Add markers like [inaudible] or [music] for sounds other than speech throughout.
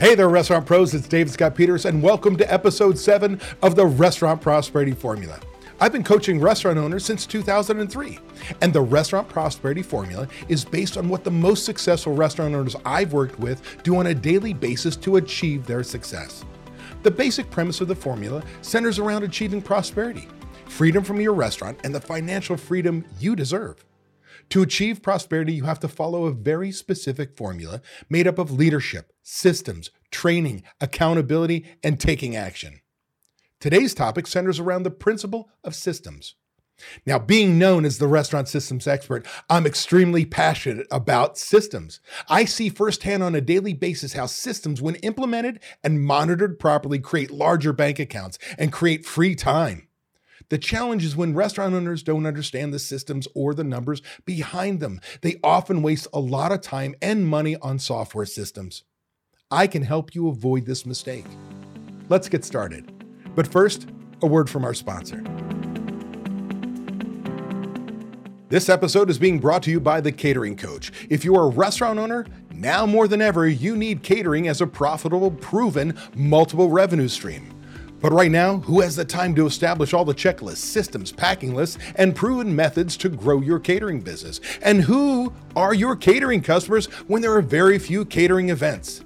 Hey there, restaurant pros. It's David Scott Peters, and welcome to episode seven of the Restaurant Prosperity Formula. I've been coaching restaurant owners since 2003, and the Restaurant Prosperity Formula is based on what the most successful restaurant owners I've worked with do on a daily basis to achieve their success. The basic premise of the formula centers around achieving prosperity, freedom from your restaurant, and the financial freedom you deserve. To achieve prosperity, you have to follow a very specific formula made up of leadership, systems, training, accountability, and taking action. Today's topic centers around the principle of systems. Now, being known as the restaurant systems expert, I'm extremely passionate about systems. I see firsthand on a daily basis how systems, when implemented and monitored properly, create larger bank accounts and create free time. The challenge is when restaurant owners don't understand the systems or the numbers behind them. They often waste a lot of time and money on software systems. I can help you avoid this mistake. Let's get started. But first, a word from our sponsor. This episode is being brought to you by The Catering Coach. If you're a restaurant owner, now more than ever, you need catering as a profitable, proven, multiple revenue stream. But right now, who has the time to establish all the checklists, systems, packing lists, and proven methods to grow your catering business? And who are your catering customers when there are very few catering events?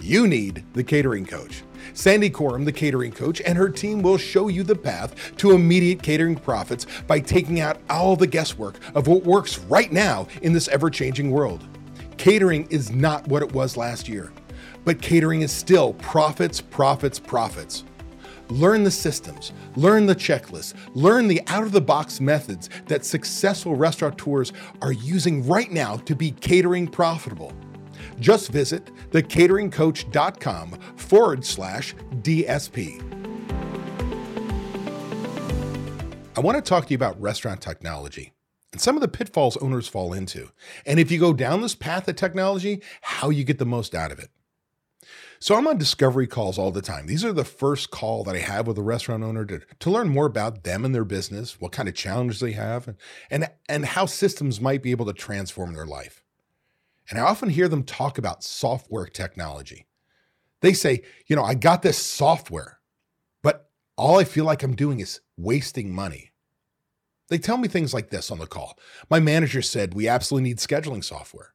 You need the catering coach. Sandy Korem, the catering coach, and her team will show you the path to immediate catering profits by taking out all the guesswork of what works right now in this ever changing world. Catering is not what it was last year, but catering is still profits, profits, profits. Learn the systems, learn the checklists, learn the out of the box methods that successful restaurateurs are using right now to be catering profitable. Just visit thecateringcoach.com forward slash DSP. I want to talk to you about restaurant technology and some of the pitfalls owners fall into. And if you go down this path of technology, how you get the most out of it. So I'm on discovery calls all the time. These are the first call that I have with a restaurant owner to, to learn more about them and their business, what kind of challenges they have, and, and, and how systems might be able to transform their life. And I often hear them talk about software technology. They say, you know, I got this software, but all I feel like I'm doing is wasting money. They tell me things like this on the call. My manager said we absolutely need scheduling software,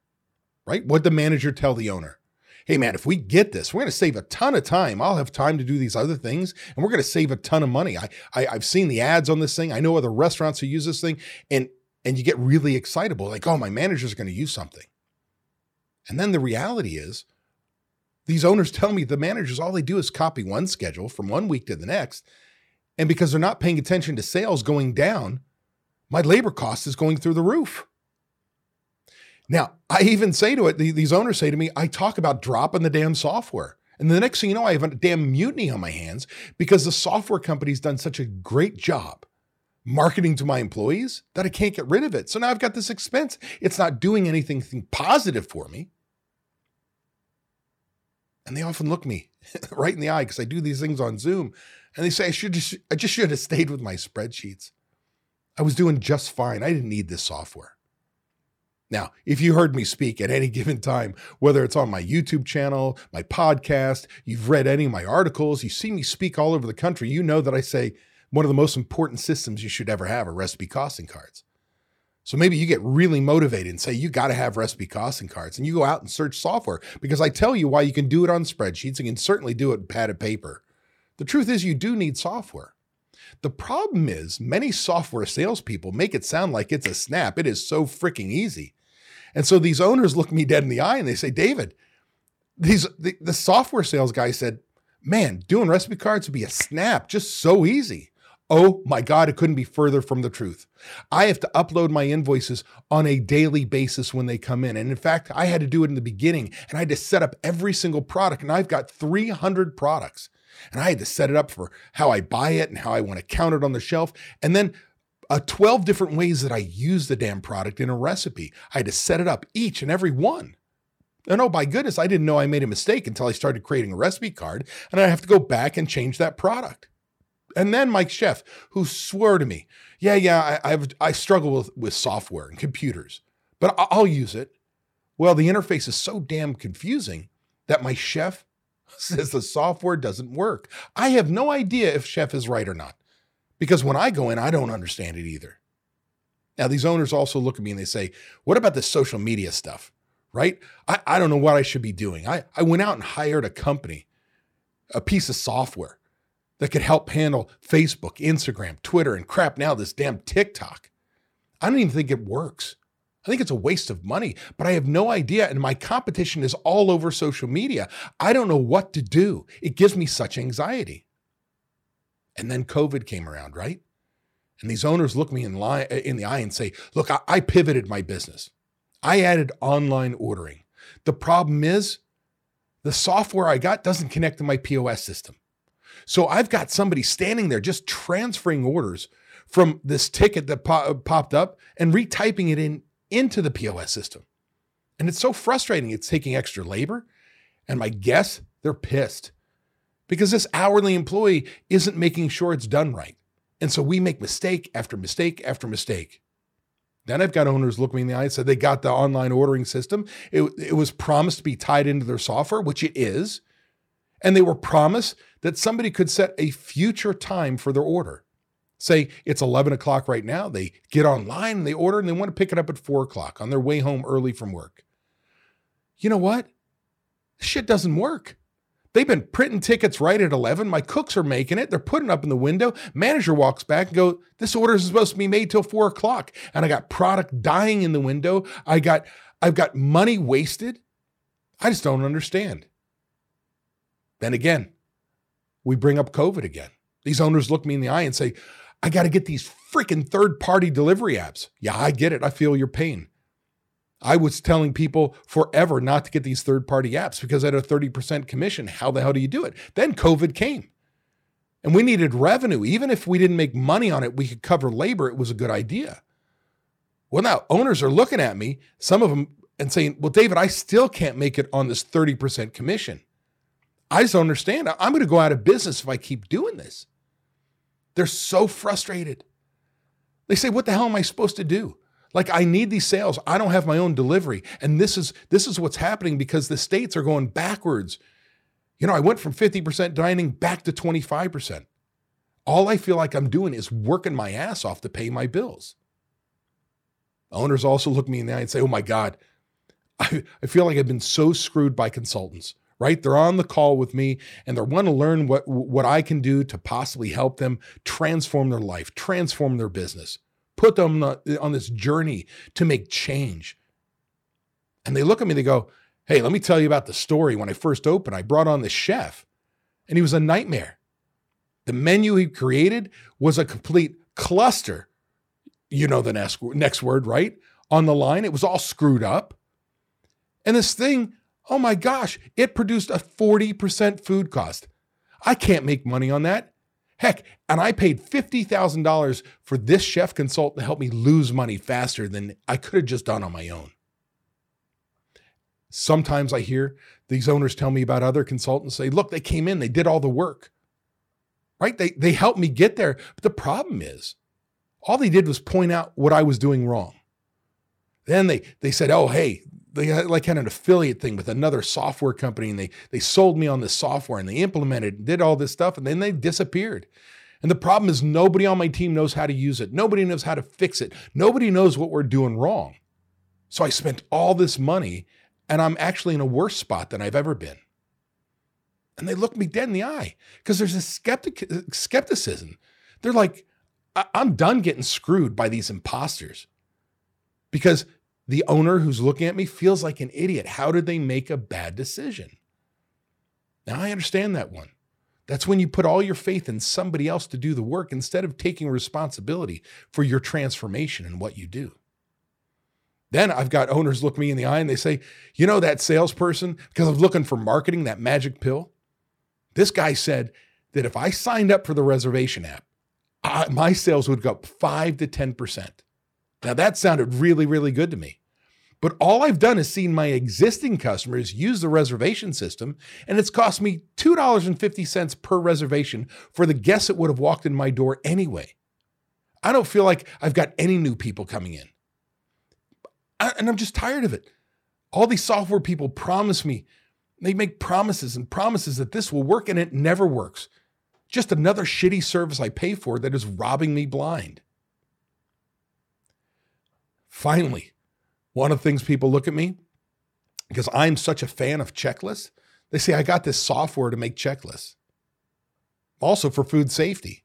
right? What the manager tell the owner? Hey man, if we get this, we're going to save a ton of time. I'll have time to do these other things, and we're going to save a ton of money. I, I have seen the ads on this thing. I know other restaurants who use this thing, and and you get really excitable, like, oh, my manager's going to use something. And then the reality is, these owners [laughs] tell me the managers all they do is copy one schedule from one week to the next, and because they're not paying attention to sales going down, my labor cost is going through the roof. Now, I even say to it, these owners say to me, I talk about dropping the damn software. And the next thing you know, I have a damn mutiny on my hands because the software company's done such a great job marketing to my employees that I can't get rid of it. So now I've got this expense. It's not doing anything positive for me. And they often look me [laughs] right in the eye because I do these things on Zoom. And they say, I should just, I just should have stayed with my spreadsheets. I was doing just fine. I didn't need this software. Now, if you heard me speak at any [laughs] given time, whether it's on my YouTube channel, my podcast, you've read any of my articles, you see me speak all over the country, you know that I say one of the most important systems you should ever have are recipe costing cards. So maybe you get really motivated and say, you got to have recipe costing cards, and you go out and search software because I tell you why you can do it on spreadsheets and can certainly do it pad padded paper. The truth is, you do need software. The problem is, many software salespeople make it sound like it's a snap. It is so freaking easy. And so these owners look me dead in the eye and they say, David, these the, the software sales guy said, man, doing recipe cards would be a snap, just so easy. Oh my God, it couldn't be further from the truth. I have to upload my invoices on a daily basis when they come in. And in fact, I had to do it in the beginning and I had to set up every single product. And I've got 300 products. And I had to set it up for how I buy it and how I want to count it on the shelf. And then uh, 12 different ways that I use the damn product in a recipe. I had to set it up each and every one. And oh, by goodness, I didn't know I made a mistake until I started creating a recipe card and I have to go back and change that product. And then Mike Chef, who swore to me, yeah, yeah, I, I've, I struggle with, with software and computers, but I'll use it. Well, the interface is so damn confusing that my chef [laughs] says the software doesn't work. I have no idea if Chef is right or not because when I go in, I don't understand it either. Now, these owners also look at me and they say, What about the social media stuff? Right? I, I don't know what I should be doing. I, I went out and hired a company, a piece of software that could help handle Facebook, Instagram, Twitter, and crap now, this damn TikTok. I don't even think it works. I think it's a waste of money, but I have no idea. And my competition is all over social media. I don't know what to do. It gives me such anxiety. And then COVID came around, right? And these owners look me in, line, uh, in the eye and say, Look, I, I pivoted my business. I added online ordering. The problem is the software I got doesn't connect to my POS system. So I've got somebody standing there just transferring orders from this ticket that po- uh, popped up and retyping it in into the POS system. And it's so frustrating. It's taking extra labor. And my guess, they're pissed because this hourly employee isn't making sure it's done right. And so we make mistake after mistake after mistake. Then I've got owners look me in the eye and said they got the online ordering system. It, it was promised to be tied into their software, which it is. And they were promised that somebody could set a future time for their order. Say it's 11 o'clock right now. They get online and they order and they want to pick it up at four o'clock on their way home early from work. You know what? shit doesn't work. They've been printing tickets right at 11. My cooks are making it. They're putting up in the window. Manager walks back and go, this order is supposed to be made till four o'clock. And I got product dying in the window. I got, I've got money wasted. I just don't understand. Then again, we bring up COVID again. These owners look me in the eye and say, I got to get these freaking third party delivery apps. Yeah, I get it. I feel your pain. I was telling people forever not to get these third party apps because at a 30% commission. How the hell do you do it? Then COVID came and we needed revenue. Even if we didn't make money on it, we could cover labor. It was a good idea. Well, now owners are looking at me, some of them, and saying, Well, David, I still can't make it on this 30% commission. I just don't understand. I'm going to go out of business if I keep doing this. They're so frustrated. They say, What the hell am I supposed to do? Like I need these sales. I don't have my own delivery. And this is this is what's happening because the states are going backwards. You know, I went from 50% dining back to 25%. All I feel like I'm doing is working my ass off to pay my bills. Owners also look me in the eye and say, oh my God, I, I feel like I've been so screwed by consultants right? They're on the call with me and they want to learn what, what I can do to possibly help them transform their life, transform their business, put them on this journey to make change. And they look at me, they go, Hey, let me tell you about the story. When I first opened, I brought on this chef and he was a nightmare. The menu he created was a complete cluster. You know the next, next word, right? On the line, it was all screwed up. And this thing Oh my gosh, it produced a 40% food cost. I can't make money on that. Heck, and I paid $50,000 for this chef consultant to help me lose money faster than I could have just done on my own. Sometimes I hear these owners tell me about other consultants say, look, they came in, they did all the work, right? They, they helped me get there. But the problem is, all they did was point out what I was doing wrong. Then they, they said, oh, hey, they like had an affiliate thing with another software company and they they sold me on this software and they implemented did all this stuff and then they disappeared. And the problem is nobody on my team knows how to use it. Nobody knows how to fix it. Nobody knows what we're doing wrong. So I spent all this money and I'm actually in a worse spot than I've ever been. And they look me dead in the eye because there's a skeptic skepticism. They're like, I'm done getting screwed by these imposters because the owner who's looking at me feels like an idiot. How did they make a bad decision? Now, I understand that one. That's when you put all your faith in somebody else to do the work instead of taking responsibility for your transformation and what you do. Then I've got owners look me in the eye and they say, you know, that salesperson, because I'm looking for marketing, that magic pill. This guy said that if I signed up for the reservation app, I, my sales would go up five to 10%. Now that sounded really, really good to me. But all I've done is seen my existing customers use the reservation system, and it's cost me $2.50 per reservation for the guests that would have walked in my door anyway. I don't feel like I've got any new people coming in. I, and I'm just tired of it. All these software people promise me They make promises and promises that this will work and it never works. Just another shitty service I pay for that is robbing me blind. Finally, one of the things people look at me because I'm such a fan of checklists, they say I got this software to make checklists. Also for food safety.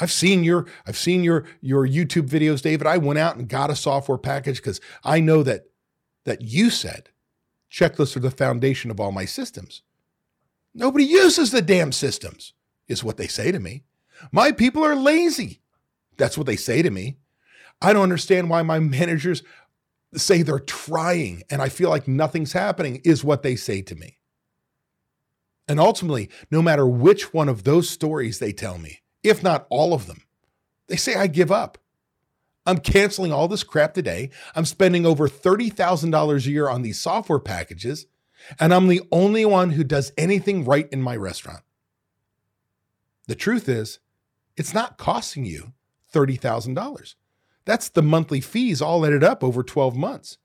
I've seen your I've seen your your YouTube videos, David. I went out and got a software package because I know that that you said checklists are the foundation of all my systems. Nobody uses the damn systems, is what they say to me. My people are lazy. That's what they say to me. I don't understand why my managers say they're trying and I feel like nothing's happening, is what they say to me. And ultimately, no matter which one of those stories they tell me, if not all of them, they say I give up. I'm canceling all this crap today. I'm spending over $30,000 a year on these software packages, and I'm the only one who does anything right in my restaurant. The truth is, it's not costing you $30,000. That's the monthly fees all added up over 12 months.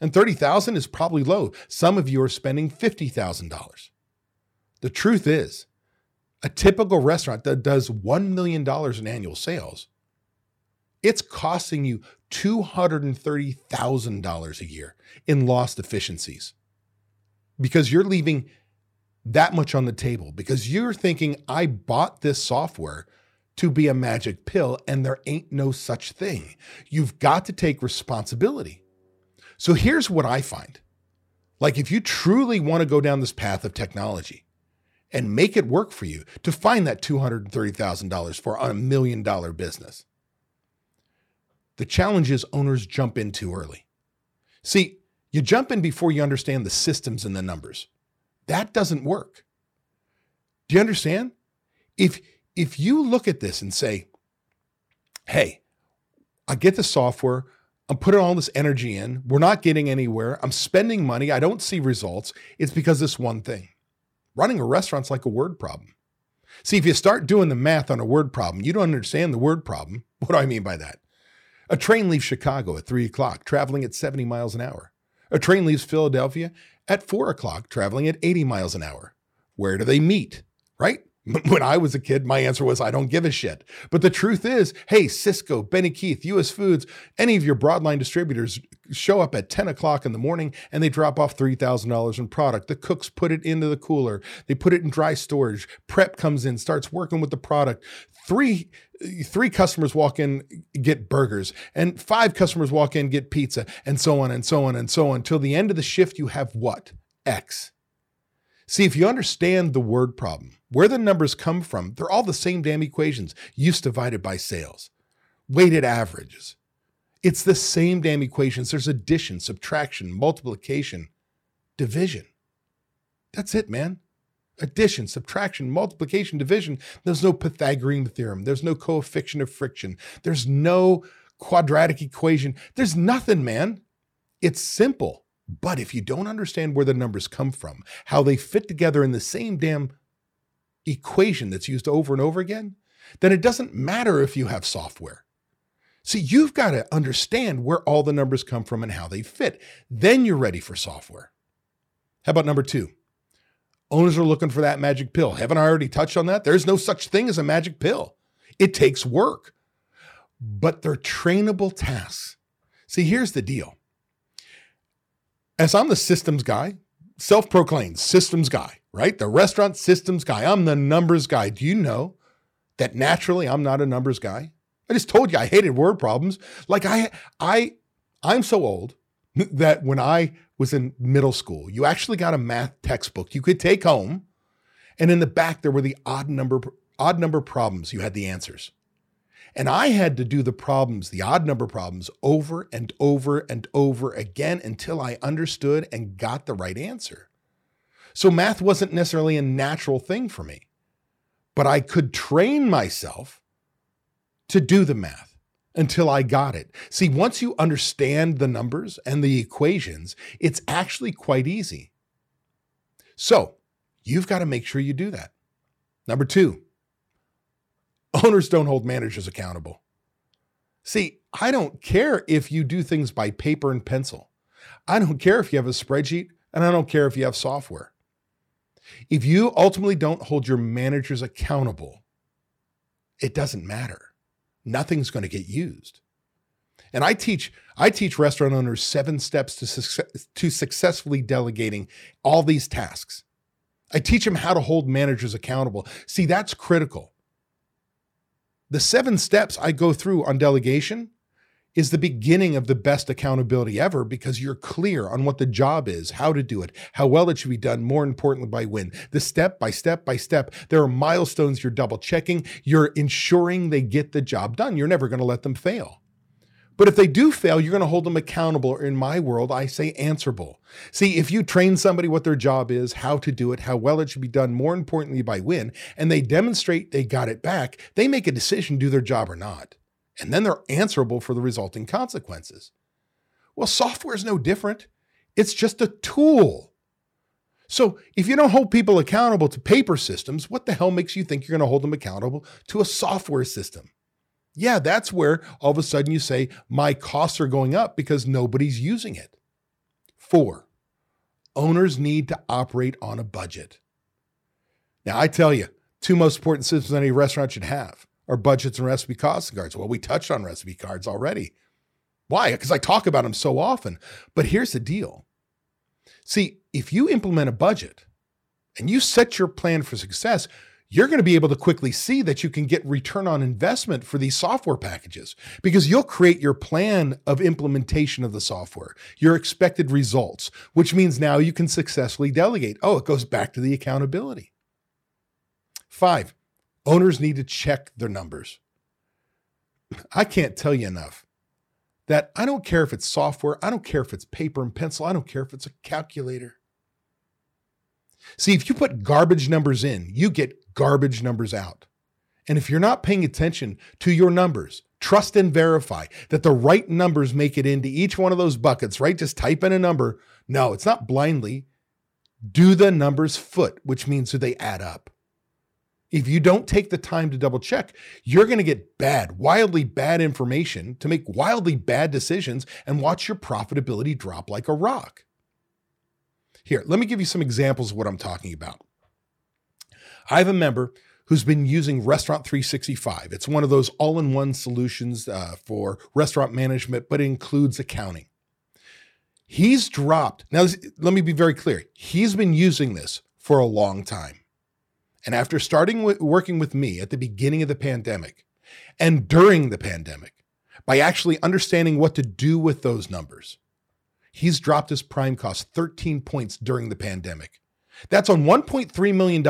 And 30,000 is probably low. Some of you are spending $50,000. The truth is, a typical restaurant that does $1 million in annual sales, it's costing you $230,000 a year in lost efficiencies because you're leaving that much on the table because you're thinking, I bought this software to be a magic pill, and there ain't no such thing. You've got to take responsibility. So here's what I find like, if you truly want to go down this path of technology and make it work for you to find that $230,000 for on a million dollar business, the challenge is owners jump in too early. See, you jump in before you understand the systems and the numbers. That doesn't work. Do you understand? If if you look at this and say, hey, I get the software, I'm putting all this energy in, we're not getting anywhere, I'm spending money, I don't see results, it's because this one thing. Running a restaurant's like a word problem. See, if you start doing the math on a word problem, you don't understand the word problem. [laughs] What do I mean by that? A train leaves Chicago at three o'clock, traveling at 70 miles an hour. A train leaves Philadelphia at four o'clock, traveling at 80 miles an hour. Where do they meet? Right? [laughs] When I was a kid, my answer was, I don't give a shit. But the truth is, hey, Sysco, Benny Keith, US Foods, any of your broadline distributors show up at 10 o'clock in the morning and they drop off $3,000 in product. The cooks put it into the cooler, they put it in dry storage. Prep comes in, starts working with the product. Three, three customers walk in, get burgers, and five customers walk in, get pizza, and so on and so on and so on. Until the end of the shift, you have what? X. See, if you understand the word problem, where the numbers come from, they're all the same damn equations use divided by sales, weighted averages. It's the same damn equations. There's addition, subtraction, multiplication, division. That's it, man. Addition, subtraction, multiplication, division. There's no Pythagorean theorem. There's no coefficient of friction. There's no quadratic equation. There's nothing, man. It's simple. But if you don't understand where the numbers come from, how they fit together in the same damn equation that's used over and over again, then it doesn't matter if you have software. See, you've got to understand where all the numbers come from and how they fit. Then you're ready for software. How about number two? Owners are looking for that magic pill. Haven't I already touched on that? There's no such thing as a magic pill. It takes work, but they're trainable tasks. See, here's the deal as I'm the systems guy, self proclaimed systems guy, right? The restaurant systems guy. I'm the numbers guy. Do you know that naturally I'm not a numbers guy? I just told you I hated word problems. Like I, I, I'm so old that when I was in middle school, you actually got a math textbook you could take home, and in the back there were the odd number odd number problems. You had the answers. And I had to do the problems, the odd number problems, over and over and over again until I understood and got the right answer. So math wasn't necessarily a natural thing for me, but I could train myself to do the math until I got it. See, once you understand the numbers and the equations, it's actually quite easy. So you've got to make sure you do that. Number two, Owners don't hold managers accountable. See, I don't care if you do things by paper and pencil. I don't care if you have a spreadsheet, and I don't care if you have software. If you ultimately don't hold your managers accountable, it doesn't matter. Nothing's going to get used. And I teach I teach restaurant owners seven steps to success, to successfully delegating all these tasks. I teach them how to hold managers accountable. See, that's critical. The seven steps I go through on delegation is the beginning of the best accountability ever because you're clear on what the job is, how to do it, how well it should be done, more importantly, by when. The step by step by step, there are milestones you're double checking. You're ensuring they get the job done. You're never going to let them fail. But if they do fail, you're going to hold them accountable. In my world, I say answerable. See, if you train somebody what their job is, how to do it, how well it should be done, more importantly, by when, and they demonstrate they got it back, they make a decision do their job or not. And then they're answerable for the resulting consequences. Well, software is no different. It's just a tool. So if you don't hold people accountable to paper systems, what the hell makes you think you're going to hold them accountable to a software system? Yeah, that's where all of a sudden you say, my costs are going up because nobody's using it. Four, owners need to operate on a budget. Now, I tell you, two most important systems any restaurant should have are budgets and recipe costing cards. Well, we touched on recipe cards already. Why? Because I talk about them so often. But here's the deal see, if you implement a budget and you set your plan for success, you're going to be able to quickly see that you can get return on investment for these software packages because you'll create your plan of implementation of the software, your expected results, which means now you can successfully delegate. Oh, it goes back to the accountability. Five, owners need to check their numbers. I can't tell you enough that I don't care if it's software, I don't care if it's paper and pencil, I don't care if it's a calculator. See, if you put garbage numbers in, you get garbage numbers out. And if you're not paying attention to your numbers, trust and verify that the right numbers make it into each one of those buckets, right? Just type in a number. No, it's not blindly. Do the numbers foot, which means do they add up? If you don't take the time to double check, you're going to get bad, wildly bad information to make wildly bad decisions and watch your profitability drop like a rock. Here, let me give you some examples of what I'm talking about. I have a member who's been using Restaurant 365. It's one of those all in one solutions uh, for restaurant management, but it includes accounting. He's dropped, now let me be very clear. He's been using this for a long time. And after starting with, working with me at the beginning of the pandemic and during the pandemic, by actually understanding what to do with those numbers, he's dropped his prime cost 13 points during the pandemic. That's on $1.3 million.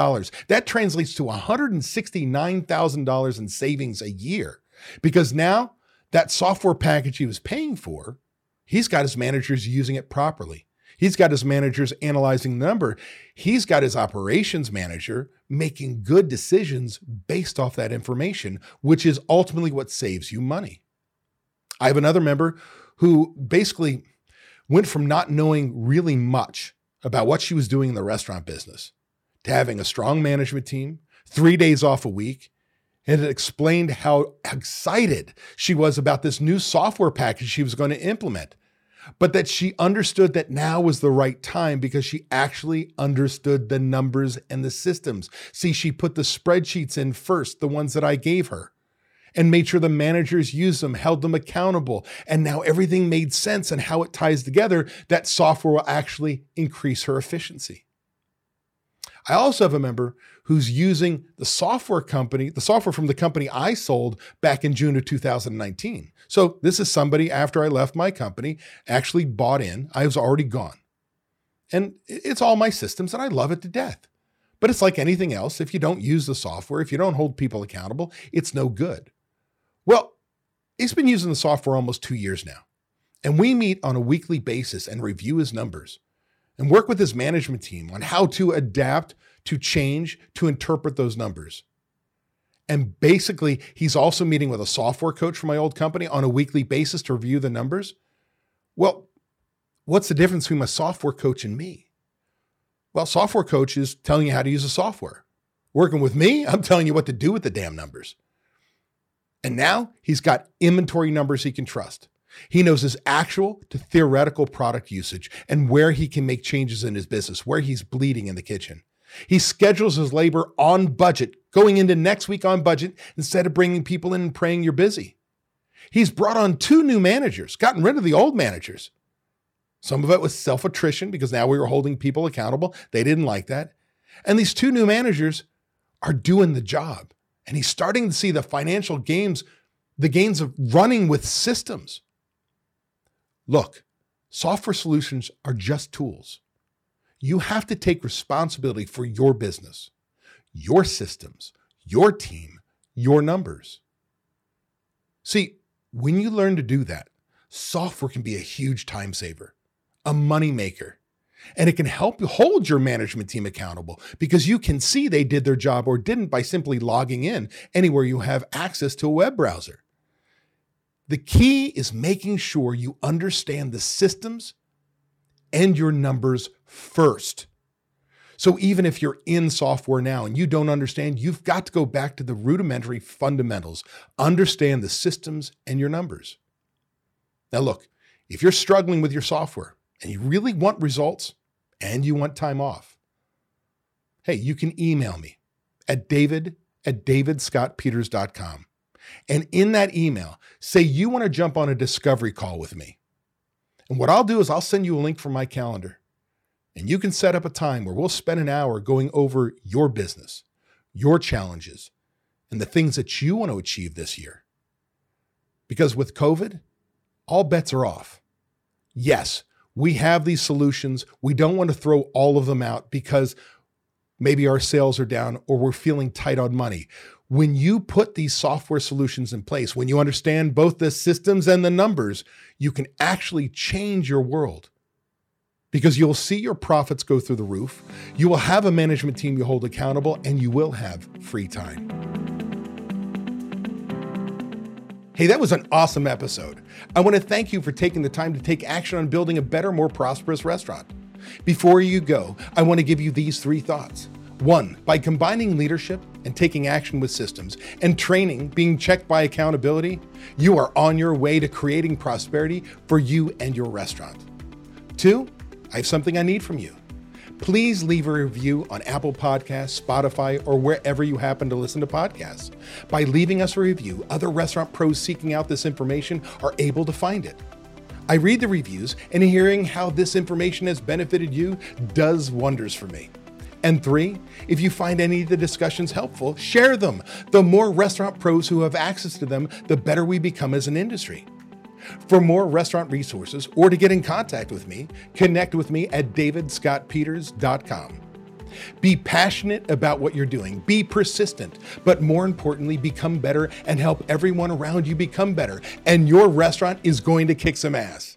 That translates to $169,000 in savings a year because now that software package he was paying for, he's got his managers using it properly. He's got his managers analyzing the number. He's got his operations manager making good decisions based off that information, which is ultimately what saves you money. I have another member who basically went from not knowing really much about what she was doing in the restaurant business to having a strong management team, three days off a week, and it explained how excited she was about this new software package she was going to implement. But that she understood that now was the right time because she actually understood the numbers and the systems. See, she put the spreadsheets in first, the ones that I gave her and made sure the managers used them, held them accountable. And now everything made sense and how it ties together, that software will actually increase her efficiency. I also have a member who's using the software company, the software from the company I sold back in June of 2019. So this is somebody after I left my company actually bought in. I was already gone. And it's all my systems and I love it to death. But it's like anything else. If you don't use the software, if you don't hold people accountable, it's no good. Well, he's been using the software almost two years now. And we meet on a weekly basis and review his numbers and work with his management team on how to adapt, to change, to interpret those numbers. And basically, he's also meeting with a software coach from my old company on a weekly basis to review the numbers. Well, what's the difference between my software coach and me? Well, software coach is telling you how to use the software. Working with me, I'm telling you what to do with the damn numbers. And now he's got inventory numbers he can trust. He knows his actual to theoretical product usage and where he can make changes in his business, where he's bleeding in the kitchen. He schedules his labor on budget, going into next week on budget instead of bringing people in and praying you're busy. He's brought on two new managers, gotten rid of the old managers. Some of it was self attrition because now we were holding people accountable. They didn't like that. And these two new managers are doing the job. And he's starting to see the financial gains, the gains of running with systems. Look, software solutions are just tools. You have to take responsibility for your business, your systems, your team, your numbers. See, when you learn to do that, software can be a huge time saver, a money maker, and it can help you hold your management team accountable because you can see they did their job or didn't by simply logging in anywhere you have access to a web browser. The key is making sure you understand the systems and your numbers first. So even if you're in software now and you don't understand, you've got to go back to the rudimentary fundamentals, understand the systems and your numbers. Now, look, if you're struggling with your software, and you really want results and you want time off, hey, you can email me at david at davidscottpeters.com. And in that email, say you want to jump on a discovery call with me. And what I'll do is I'll send you a link from my calendar. And you can set up a time where we'll spend an hour going over your business, your challenges, and the things that you want to achieve this year. Because with COVID, all bets are off. Yes, we have these solutions. We don't want to throw all of them out because maybe our sales are down or we're feeling tight on money. When you put these software solutions in place, when you understand both the systems and the numbers, you can actually change your world because you'll see your profits go through the roof. You will have a management team you hold accountable and you will have free time. Hey, that was an awesome episode. I want to thank you for taking the time to take action on building a better, more prosperous restaurant. Before you go, I want to give you these three thoughts. One, by combining leadership and taking action with systems and training being checked by accountability, you are on your way to creating prosperity for you and your restaurant. Two, I have something I need from you please leave a review on Apple Podcasts, Spotify, or wherever you happen to listen to podcasts. By leaving us a review, other restaurant pros seeking out this information are able to find it. I read the reviews, and hearing how this information has benefited you does wonders for me. And three, if you find any of the discussions helpful, share them. The more restaurant pros who have access to them, the better we become as an industry. For more restaurant resources or to get in contact with me, connect with me at davidscottpeters.com. Be passionate about what you're doing, be persistent, but more importantly, become better and help everyone around you become better. And your restaurant is going to kick some ass.